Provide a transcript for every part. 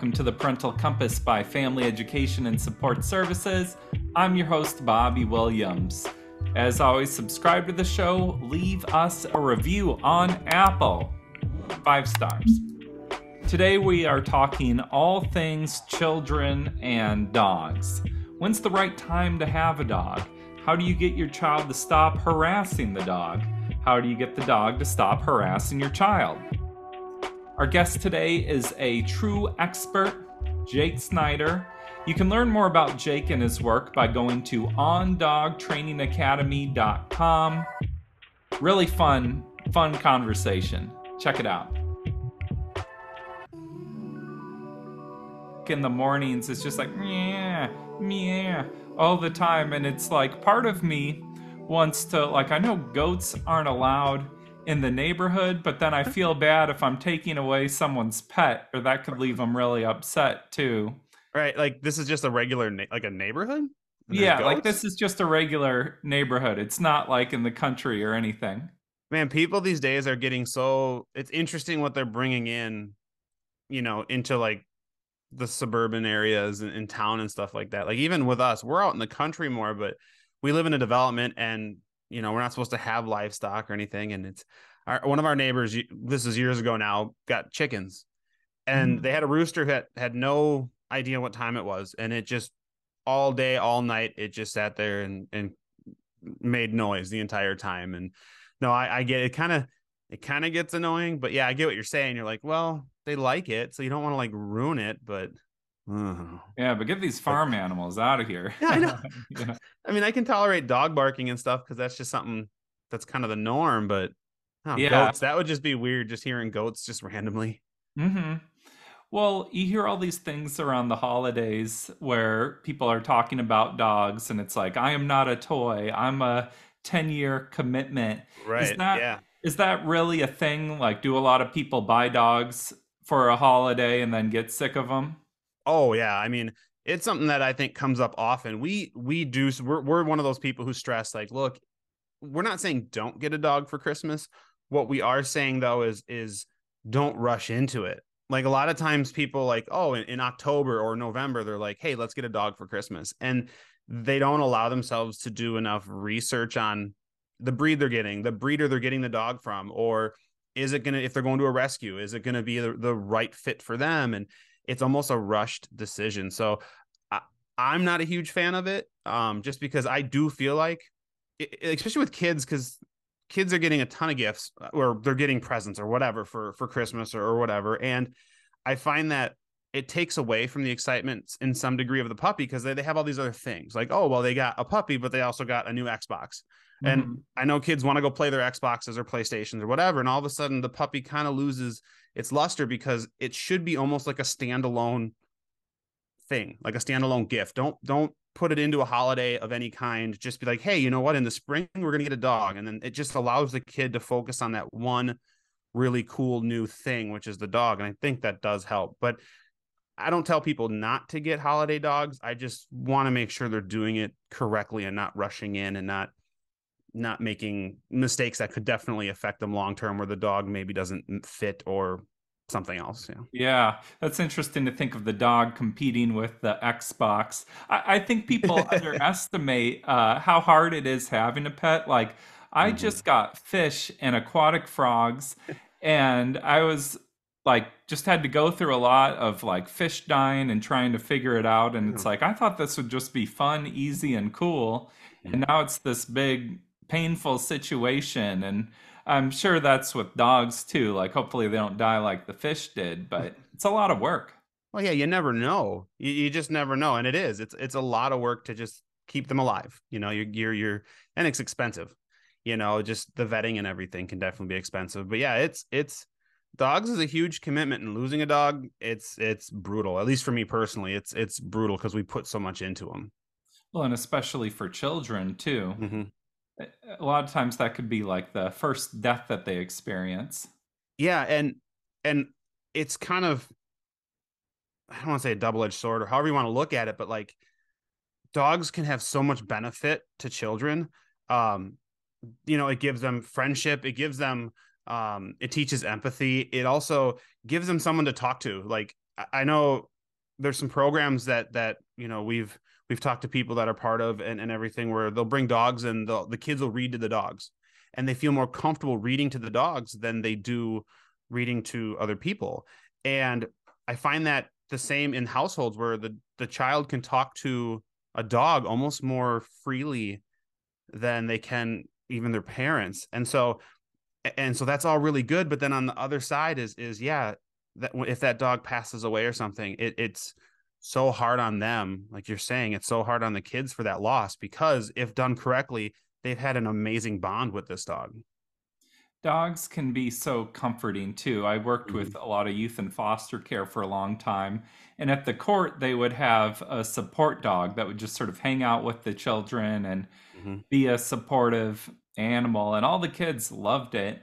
Welcome to the Parental Compass by Family Education and Support Services. I'm your host, Bobby Williams. As always, subscribe to the show, leave us a review on Apple. Five stars. Today we are talking all things children and dogs. When's the right time to have a dog? How do you get your child to stop harassing the dog? How do you get the dog to stop harassing your child? Our guest today is a true expert, Jake Schneider. You can learn more about Jake and his work by going to ondogtrainingacademy.com. Really fun, fun conversation. Check it out. In the mornings, it's just like, yeah, yeah, all the time. And it's like part of me wants to, like, I know goats aren't allowed in the neighborhood, but then I feel bad if I'm taking away someone's pet, or that could leave them really upset too. Right, like this is just a regular na- like a neighborhood. Yeah, like this is just a regular neighborhood. It's not like in the country or anything. Man, people these days are getting so it's interesting what they're bringing in, you know, into like the suburban areas and in town and stuff like that. Like even with us, we're out in the country more, but we live in a development and you know we're not supposed to have livestock or anything and it's our, one of our neighbors this is years ago now got chickens. And mm-hmm. they had a rooster that had no idea what time it was and it just all day all night it just sat there and and made noise the entire time. And no i, I get it kind of it kind of gets annoying but yeah i get what you're saying. You're like well they like it so you don't want to like ruin it but yeah, but get these farm animals out of here. yeah, I know. yeah. I mean, I can tolerate dog barking and stuff because that's just something that's kind of the norm. But oh, yeah, goats, that would just be weird. Just hearing goats just randomly. Hmm. Well, you hear all these things around the holidays where people are talking about dogs, and it's like, I am not a toy. I'm a ten-year commitment. Right. Is that, yeah. Is that really a thing? Like, do a lot of people buy dogs for a holiday and then get sick of them? Oh yeah, I mean, it's something that I think comes up often. We we do we're we're one of those people who stress like, look, we're not saying don't get a dog for Christmas. What we are saying though is is don't rush into it. Like a lot of times people like, oh, in, in October or November, they're like, hey, let's get a dog for Christmas. And they don't allow themselves to do enough research on the breed they're getting, the breeder they're getting the dog from, or is it going to, if they're going to a rescue, is it going to be the, the right fit for them? And it's almost a rushed decision. So I, am not a huge fan of it, um, just because I do feel like, especially with kids, because kids are getting a ton of gifts uh, or they're getting presents or whatever for for Christmas or, or whatever, and I find that it takes away from the excitement in some degree of the puppy because they, they have all these other things like oh well they got a puppy but they also got a new xbox and mm-hmm. i know kids want to go play their xboxes or playstations or whatever and all of a sudden the puppy kind of loses its luster because it should be almost like a standalone thing, like a standalone gift. Don't don't put it into a holiday of any kind. Just be like, hey, you know what? In the spring, we're gonna get a dog, and then it just allows the kid to focus on that one really cool new thing, which is the dog. And I think that does help. But I don't tell people not to get holiday dogs. I just want to make sure they're doing it correctly and not rushing in and not not making mistakes that could definitely affect them long term where the dog maybe doesn't fit or something else yeah. Yeah that's interesting to think of the dog competing with the xbox. I, I think people underestimate uh, how hard it is having a pet. Like i mm-hmm. just got fish and aquatic frogs and i was like just had to go through a lot of like fish dying and trying to figure it out and it's like i thought this would just be fun easy and cool and now it's this big painful situation and i'm sure that's with dogs too. Like hopefully they don't die like the fish did but it's a lot of work. Well yeah you never know. You, you just never know and it is. It's it's a lot of work to just keep them alive. You know you're you're, you're and it's expensive. You know just the vetting and everything can definitely be expensive but yeah it's it's dogs is a huge commitment and losing a dog it's it's brutal at least for me personally. It's it's brutal because we put so much into them Well, and especially for children too. Mm-hmm. A lot of times that could be like the first death that they experience. Yeah, and and it's kind of I don't want to say a double-edged sword or however you want to look at it, but like dogs can have so much benefit to children. Um, you know, it gives them friendship, it gives them um, it teaches empathy. It also gives them someone to talk to. Like I know there's some programs that that you know we've we've talked to people that are part of and, and everything where they'll bring dogs and the kids will read to the dogs and they feel more comfortable reading to the dogs than they do reading to other people. And I find that the same in households where the the child can talk to a dog almost more freely than they can even their parents. And so and so that's all really good but then on the other side is is yeah that if that dog passes away or something it, it's so hard on them like you're saying it's so hard on the kids for that loss because if done correctly they've had an amazing bond with this dog dogs can be so comforting too i worked mm-hmm. with a lot of youth in foster care for a long time and at the court they would have a support dog that would just sort of hang out with the children and mm-hmm. be a supportive animal and all the kids loved it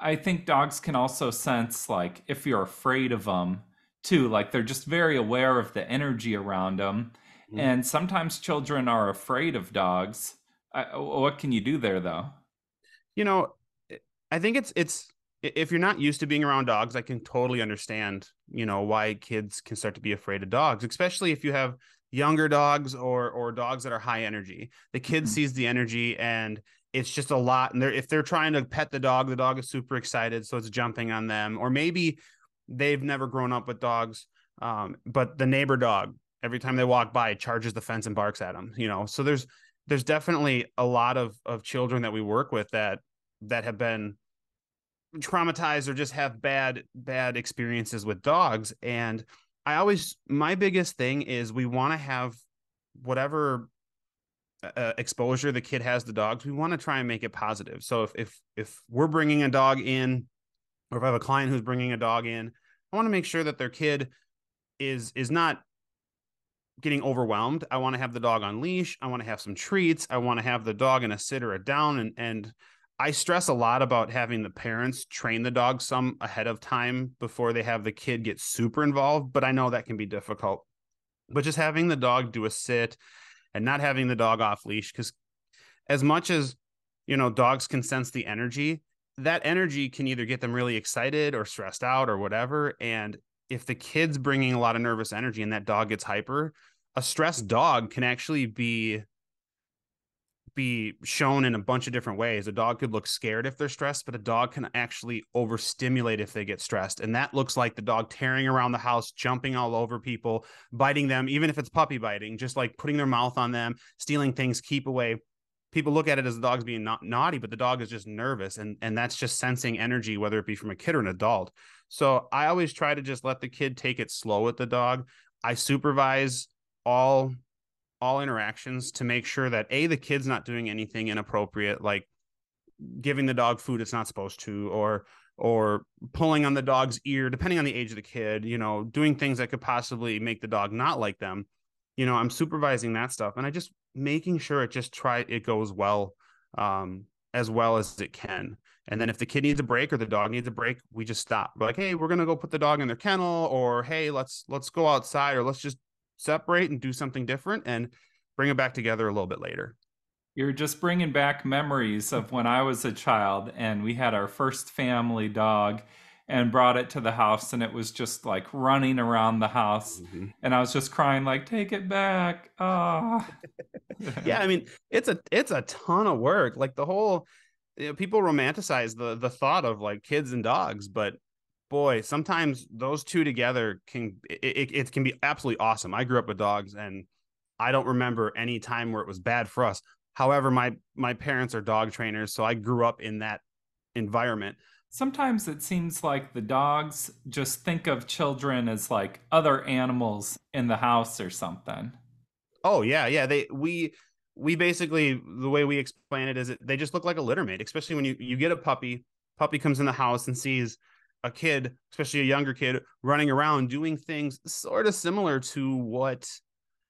i think dogs can also sense like if you're afraid of them too like they're just very aware of the energy around them mm-hmm. and sometimes children are afraid of dogs. I, what can you do there though? You know i think it's it's if you're not used to being around dogs i can totally understand you know why kids can start to be afraid of dogs especially if you have younger dogs or or dogs that are high energy. The kid mm-hmm. sees the energy and it's just a lot and they're if they're trying to pet the dog the dog is super excited so it's jumping on them. Or maybe they've never grown up with dogs um, but the neighbor dog every time they walk by charges the fence and barks at them you know? So there's there's definitely a lot of of children that we work with that that have been traumatized or just have bad bad experiences with dogs. And i always my biggest thing is we want to have whatever uh, exposure the kid has to dogs we want to try and make it positive. So if if if we're bringing a dog in or if i have a client who's bringing a dog in i want to make sure that their kid is is not getting overwhelmed. I want to have the dog on leash i want to have some treats. I want to have the dog in a sit or a down. And and i stress a lot about having the parents train the dog some ahead of time before they have the kid get super involved but i know that can be difficult. But just having the dog do a sit and not having the dog off leash because as much as you know dogs can sense the energy that energy can either get them really excited or stressed out or whatever and if the kid's bringing a lot of nervous energy and that dog gets hyper a stressed dog can actually be be shown in a bunch of different ways. A dog could look scared if they're stressed, but a dog can actually overstimulate if they get stressed. And that looks like the dog tearing around the house, jumping all over people, biting them, even if it's puppy biting, just like putting their mouth on them, stealing things, keep away. People look at it as the dog's being not naughty, but the dog is just nervous. And, and that's just sensing energy, whether it be from a kid or an adult. So I always try to just let the kid take it slow with the dog. I supervise all all interactions to make sure that a the kid's not doing anything inappropriate like giving the dog food it's not supposed to or or pulling on the dog's ear depending on the age of the kid you know doing things that could possibly make the dog not like them you know i'm supervising that stuff and i just making sure it just try it goes well um as well as it can. And then if the kid needs a break or the dog needs a break we just stop. We're like hey we're gonna go put the dog in their kennel or hey let's let's go outside or let's just separate and do something different and bring it back together a little bit later. You're just bringing back memories of when I was a child and we had our first family dog and brought it to the house and it was just like running around the house mm-hmm. and I was just crying like take it back. Oh. yeah, I mean, it's a it's a ton of work. Like the whole you know, people romanticize the the thought of like kids and dogs, but boy, sometimes those two together can it, it, can be absolutely awesome. I grew up with dogs and I don't remember any time where it was bad for us. However, my my parents are dog trainers, so I grew up in that environment. Sometimes it seems like the dogs just think of children as like other animals in the house or something. Oh yeah, yeah. They we we basically the way we explain it is it, they just look like a littermate, especially when you you get a puppy. Puppy comes in the house and sees a kid, especially a younger kid, running around doing things sort of similar to what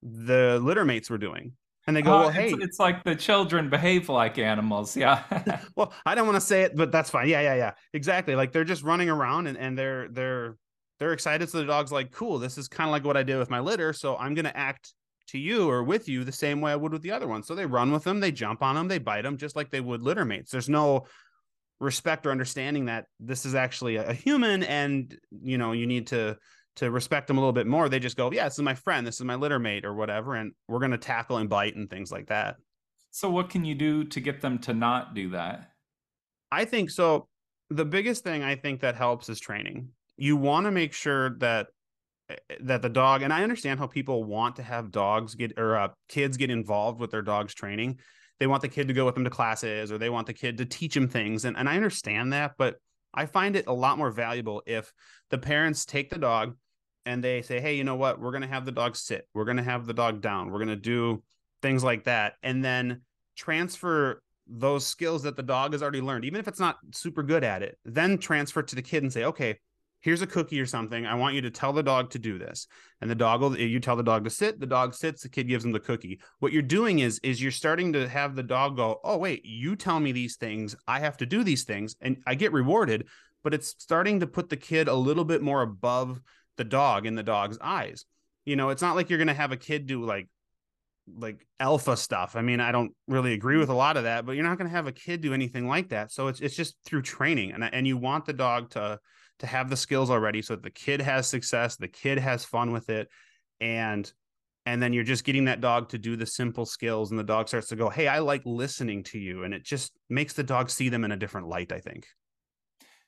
the litter mates were doing. And they go, Uh, well, hey, it's, it's like the children behave like animals. Yeah. well, I don't want to say it, but that's fine. Yeah, yeah, yeah. Exactly. Like they're just running around and, and they're they're they're excited. So the dog's like, cool, this is kind of like what I did with my litter. So I'm gonna act to you or with you the same way I would with the other one. So they run with them, they jump on them, they bite them just like they would litter mates. There's no respect or understanding that this is actually a, a human and you know you need to to respect them a little bit more. They just go, yeah, this is my friend, this is my litter mate or whatever, and we're gonna tackle and bite and things like that. so, what can you do to get them to not do that? I think so. The biggest thing I think that helps is training. You want to make sure that eh, that the dog, and I understand how people want to have dogs get or uh, kids get involved with their dog's training. They want the kid to go with them to classes, or they want the kid to teach them things, and and I understand that, but I find it a lot more valuable if the parents take the dog and they say, "Hey, you know what? We're going to have the dog sit. We're going to have the dog down. We're going to do things like that." And then transfer those skills that the dog has already learned, even if it's not super good at it, then transfer to the kid and say, okay, here's a cookie or something. I want you to tell the dog to do this. And the dog will, you tell the dog to sit, the dog sits, the kid gives him the cookie. What you're doing is, is you're starting to have the dog go, oh, wait, you tell me these things. I have to do these things and I get rewarded, but it's starting to put the kid a little bit more above the dog in the dog's eyes. You know, it's not like you're going to have a kid do like like alpha stuff. I mean, I don't really agree with a lot of that, but you're not going to have a kid do anything like that. So it's it's just through training, and and you want the dog to to have the skills already, so that the kid has success, the kid has fun with it, and and then you're just getting that dog to do the simple skills, and the dog starts to go, "Hey, I like listening to you," and it just makes the dog see them in a different light. I think.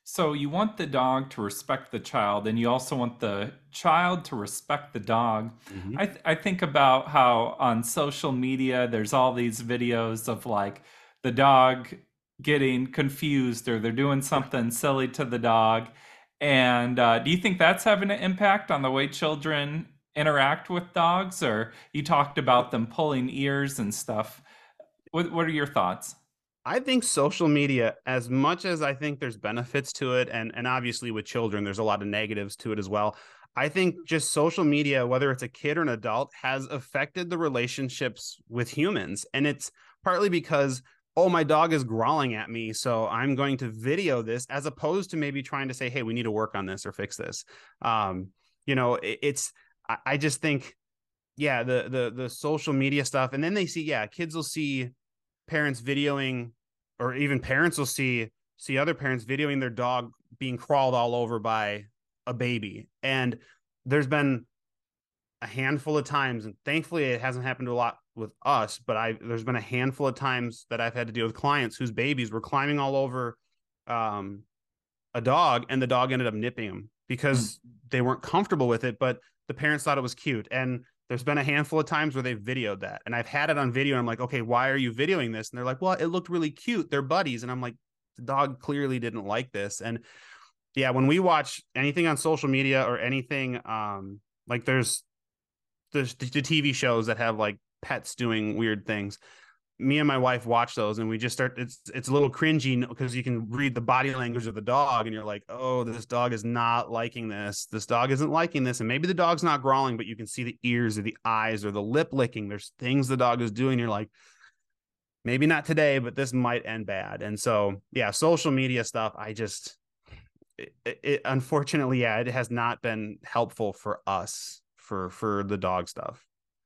So, you want the dog to respect the child, and you also want the child to respect the dog. Mhm. I, th- I think about how on social media there's all these videos of like the dog getting confused or they're doing something silly to the dog. And uh, do you think that's having an impact on the way children interact with dogs? Or you talked about them pulling ears and stuff. What, what are your thoughts? I think social media, as much as I think there's benefits to it, and and obviously with children, there's a lot of negatives to it as well. I think just social media, whether it's a kid or an adult, has affected the relationships with humans. And it's partly because, oh, my dog is growling at me. So I'm going to video this as opposed to maybe trying to say, hey, we need to work on this or fix this. Um, you know, it, it's, I, I just think, yeah, the the the social media stuff. And then they see, yeah, kids will see parents videoing or even parents will see see other parents videoing their dog being crawled all over by a baby. And there's been a handful of times and thankfully it hasn't happened a lot with us but i there's been a handful of times that i've had to deal with clients whose babies were climbing all over um a dog and the dog ended up nipping them because they weren't comfortable with it but the parents thought it was cute. And there's been a handful of times where they've videoed that and I've had it on video and I'm like, okay, why are you videoing this? And they're like, well, it looked really cute. They're buddies. And I'm like, the dog clearly didn't like this. And yeah, when we watch anything on social media or anything, um, like there's there's the TV shows that have like pets doing weird things. Me and my wife watch those and we just start it's it's a little cringy because you can read the body language of the dog and you're like, "Oh, this dog is not liking this. This dog isn't liking this." And maybe the dog's not growling, but you can see the ears or the eyes or the lip licking. There's things the dog is doing. You're like, maybe not today, but this might end bad. And so, yeah, social media stuff, I just it, it, unfortunately, yeah, it has not been helpful for us for for the dog stuff.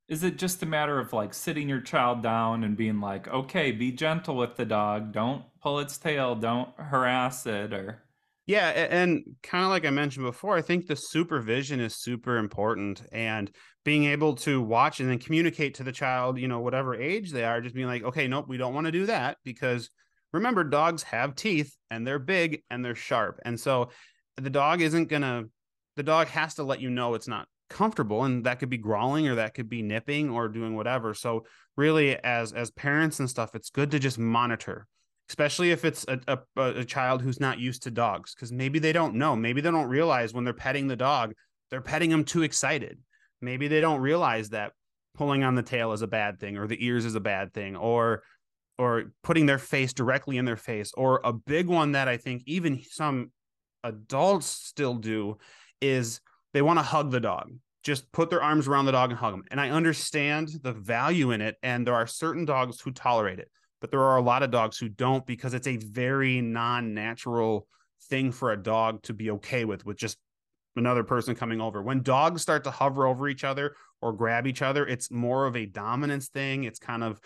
Is it just a matter of like sitting your child down and being like, okay, be gentle with the dog, don't pull its tail, don't harass it, or Yeah, and kind of like I mentioned before, I think the supervision is super important and being able to watch and then communicate to the child, you know, whatever age they are, just being like, okay, nope, we don't want to do that because remember, dogs have teeth and they're big and they're sharp. And so the dog isn't gonna, the dog has to let you know it's not comfortable and that could be growling or that could be nipping or doing whatever. So really as as parents and stuff, it's good to just monitor especially if it's a, a, a child who's not used to dogs because maybe they don't know. Maybe they don't realize when they're petting the dog they're petting them too excited. Maybe they don't realize that pulling on the tail is a bad thing or the ears is a bad thing or or putting their face directly in their face. Or a big one that i think even some adults still do is they want to hug the dog just put their arms around the dog and hug them. And I understand the value in it. And there are certain dogs who tolerate it, but there are a lot of dogs who don't because it's a very non natural thing for a dog to be okay with, with just another person coming over. When dogs start to hover over each other or grab each other, it's more of a dominance thing. It's kind of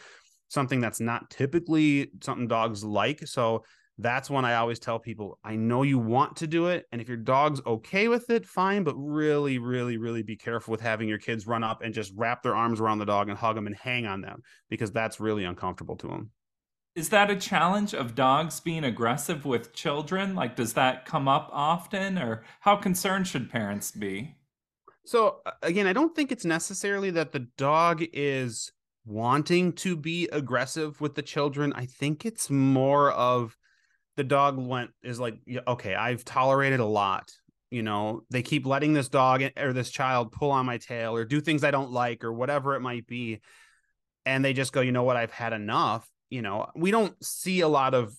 something that's not typically something dogs like. So that's when I always tell people, I know you want to do it. And if your dog's okay with it, fine. But really, really, really be careful with having your kids run up and just wrap their arms around the dog and hug them and hang on them because that's really uncomfortable to them. Is that a challenge of dogs being aggressive with children? Like, does that come up often, or how concerned should parents be? So, again, I don't think it's necessarily that the dog is wanting to be aggressive with the children. I think it's more of the dog went is like okay i've tolerated a lot you know they keep letting this dog or this child pull on my tail or do things i don't like or whatever it might be. And they just go you know what? I've had enough you know? We don't see a lot of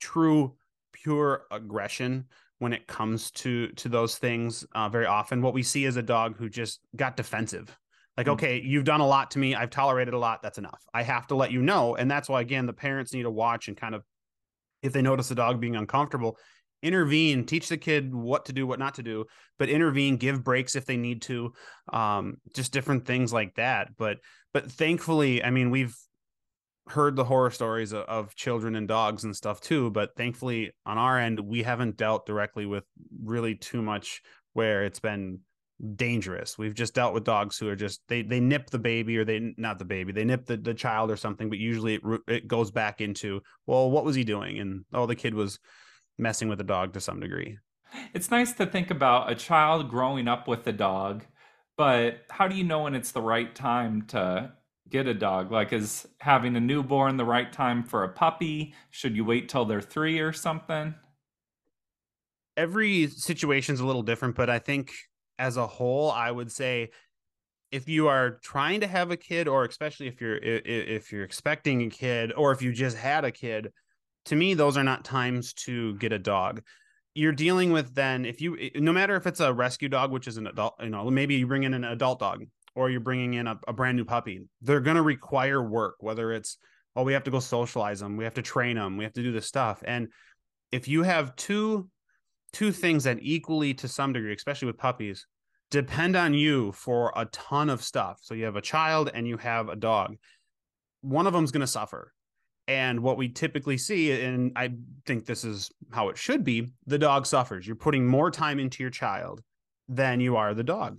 true pure aggression when it comes to to those things uh, very often. What we see is a dog who just got defensive. Like mm-hmm. okay you've done a lot to me. I've tolerated a lot. That's enough. I have to let you know. And that's why again the parents need to watch and kind of if they notice the dog being uncomfortable intervene teach the kid what to do what not to do but intervene give breaks if they need to um, just different things like that. But but thankfully i mean we've heard the horror stories of, of, children and dogs and stuff too but thankfully on our end we haven't dealt directly with really too much where it's been dangerous. We've just dealt with dogs who are just they they nip the baby or they not the baby they nip the, the child or something, but usually it it goes back into well, what was he doing? And oh, the kid was messing with the dog to some degree. It's nice to think about a child growing up with a dog, but how do you know when it's the right time to get a dog? Like, is having a newborn the right time for a puppy? Should you wait till they're three or something? Every situation's a little different, but I think as a whole, I would say if you are trying to have a kid or especially if you're if you're expecting a kid or if you just had a kid, to me those are not times to get a dog. You're dealing with then if you no matter if it's a rescue dog which is an adult, you know, maybe you bring in an adult dog or you're bringing in a, a brand new puppy. They're going to require work whether it's oh we have to go socialize them, we have to train them, we have to do this stuff. And if you have two two things that equally to some degree, especially with puppies, depend on you for a ton of stuff. So you have a child and you have a dog. One of them's going to suffer. And what we typically see, and I think this is how it should be, the dog suffers. You're putting more time into your child than you are the dog.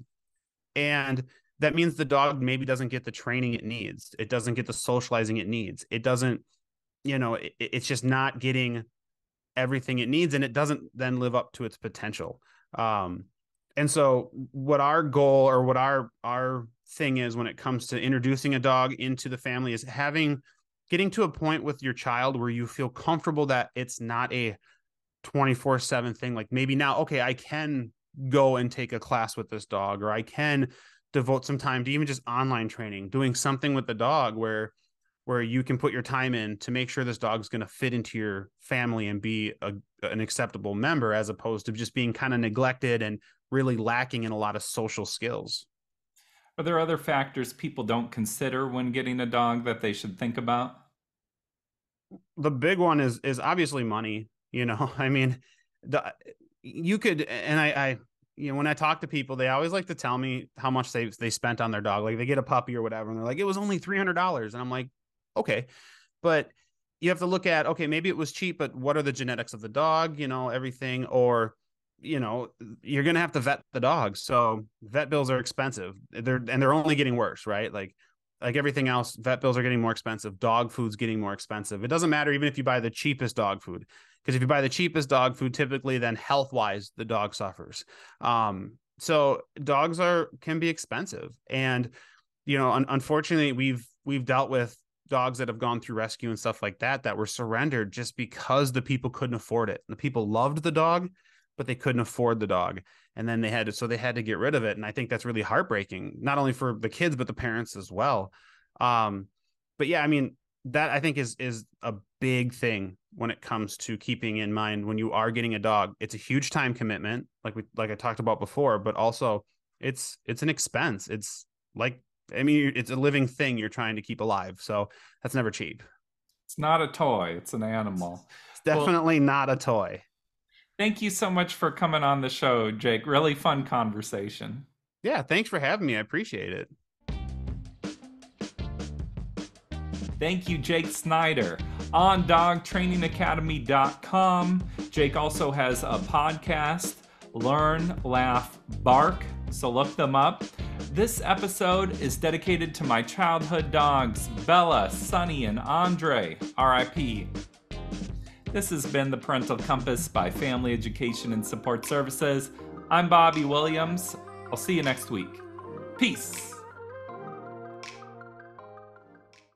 And that means the dog maybe doesn't get the training it needs. It doesn't get the socializing it needs. It doesn't, you know, it, it's just not getting everything it needs and it doesn't then live up to its potential. Um, and so what our goal or what our our thing is when it comes to introducing a dog into the family is having getting to a point with your child where you feel comfortable that it's not a 24/7 thing. Like maybe now okay I can go and take a class with this dog or I can devote some time to even just online training doing something with the dog where where you can put your time in to make sure this dog's going to fit into your family and be a, an acceptable member as opposed to just being kind of neglected and really lacking in a lot of social skills. Are there other factors people don't consider when getting a dog that they should think about? The big one is is obviously money, you know. I mean, the you could and I I you know, when I talk to people, they always like to tell me how much they they spent on their dog. Like they get a puppy or whatever, and they're like, it was only three hundred dollars, and I'm like, okay, but you have to look at okay, maybe it was cheap, but what are the genetics of the dog? You know, everything, or you know, you're gonna have to vet the dogs. So vet bills are expensive. They're and they're only getting worse, right? Like like everything else, vet bills are getting more expensive. Dog food's getting more expensive. It doesn't matter even if you buy the cheapest dog food, because if you buy the cheapest dog food, typically then health wise the dog suffers. Um, so dogs are can be expensive, and you know, un- unfortunately, we've we've dealt with dogs that have gone through rescue and stuff like that that were surrendered just because the people couldn't afford it. The people loved the dog, but they couldn't afford the dog. And then they had to, so they had to get rid of it. And I think that's really heartbreaking, not only for the kids, but the parents as well. Um, but yeah, I mean, that I think is is a big thing when it comes to keeping in mind when you are getting a dog. It's a huge time commitment, like we like I talked about before, but also it's it's an expense. It's like I mean, it's a living thing you're trying to keep alive. So that's never cheap. It's not a toy, it's an animal. It's definitely well, not a toy. Thank you so much for coming on the show, Jake. Really fun conversation. Yeah, thanks for having me. I appreciate it. Thank you, Jake Schneider. On dogtrainingacademy.com, Jake also has a podcast, Learn, Laugh, Bark. So look them up. This episode is dedicated to my childhood dogs, Bella, Sunny, and Andre, RIP. This has been the Parental Compass by Family Education and Support Services. I'm Bobby Williams. I'll see you next week. Peace.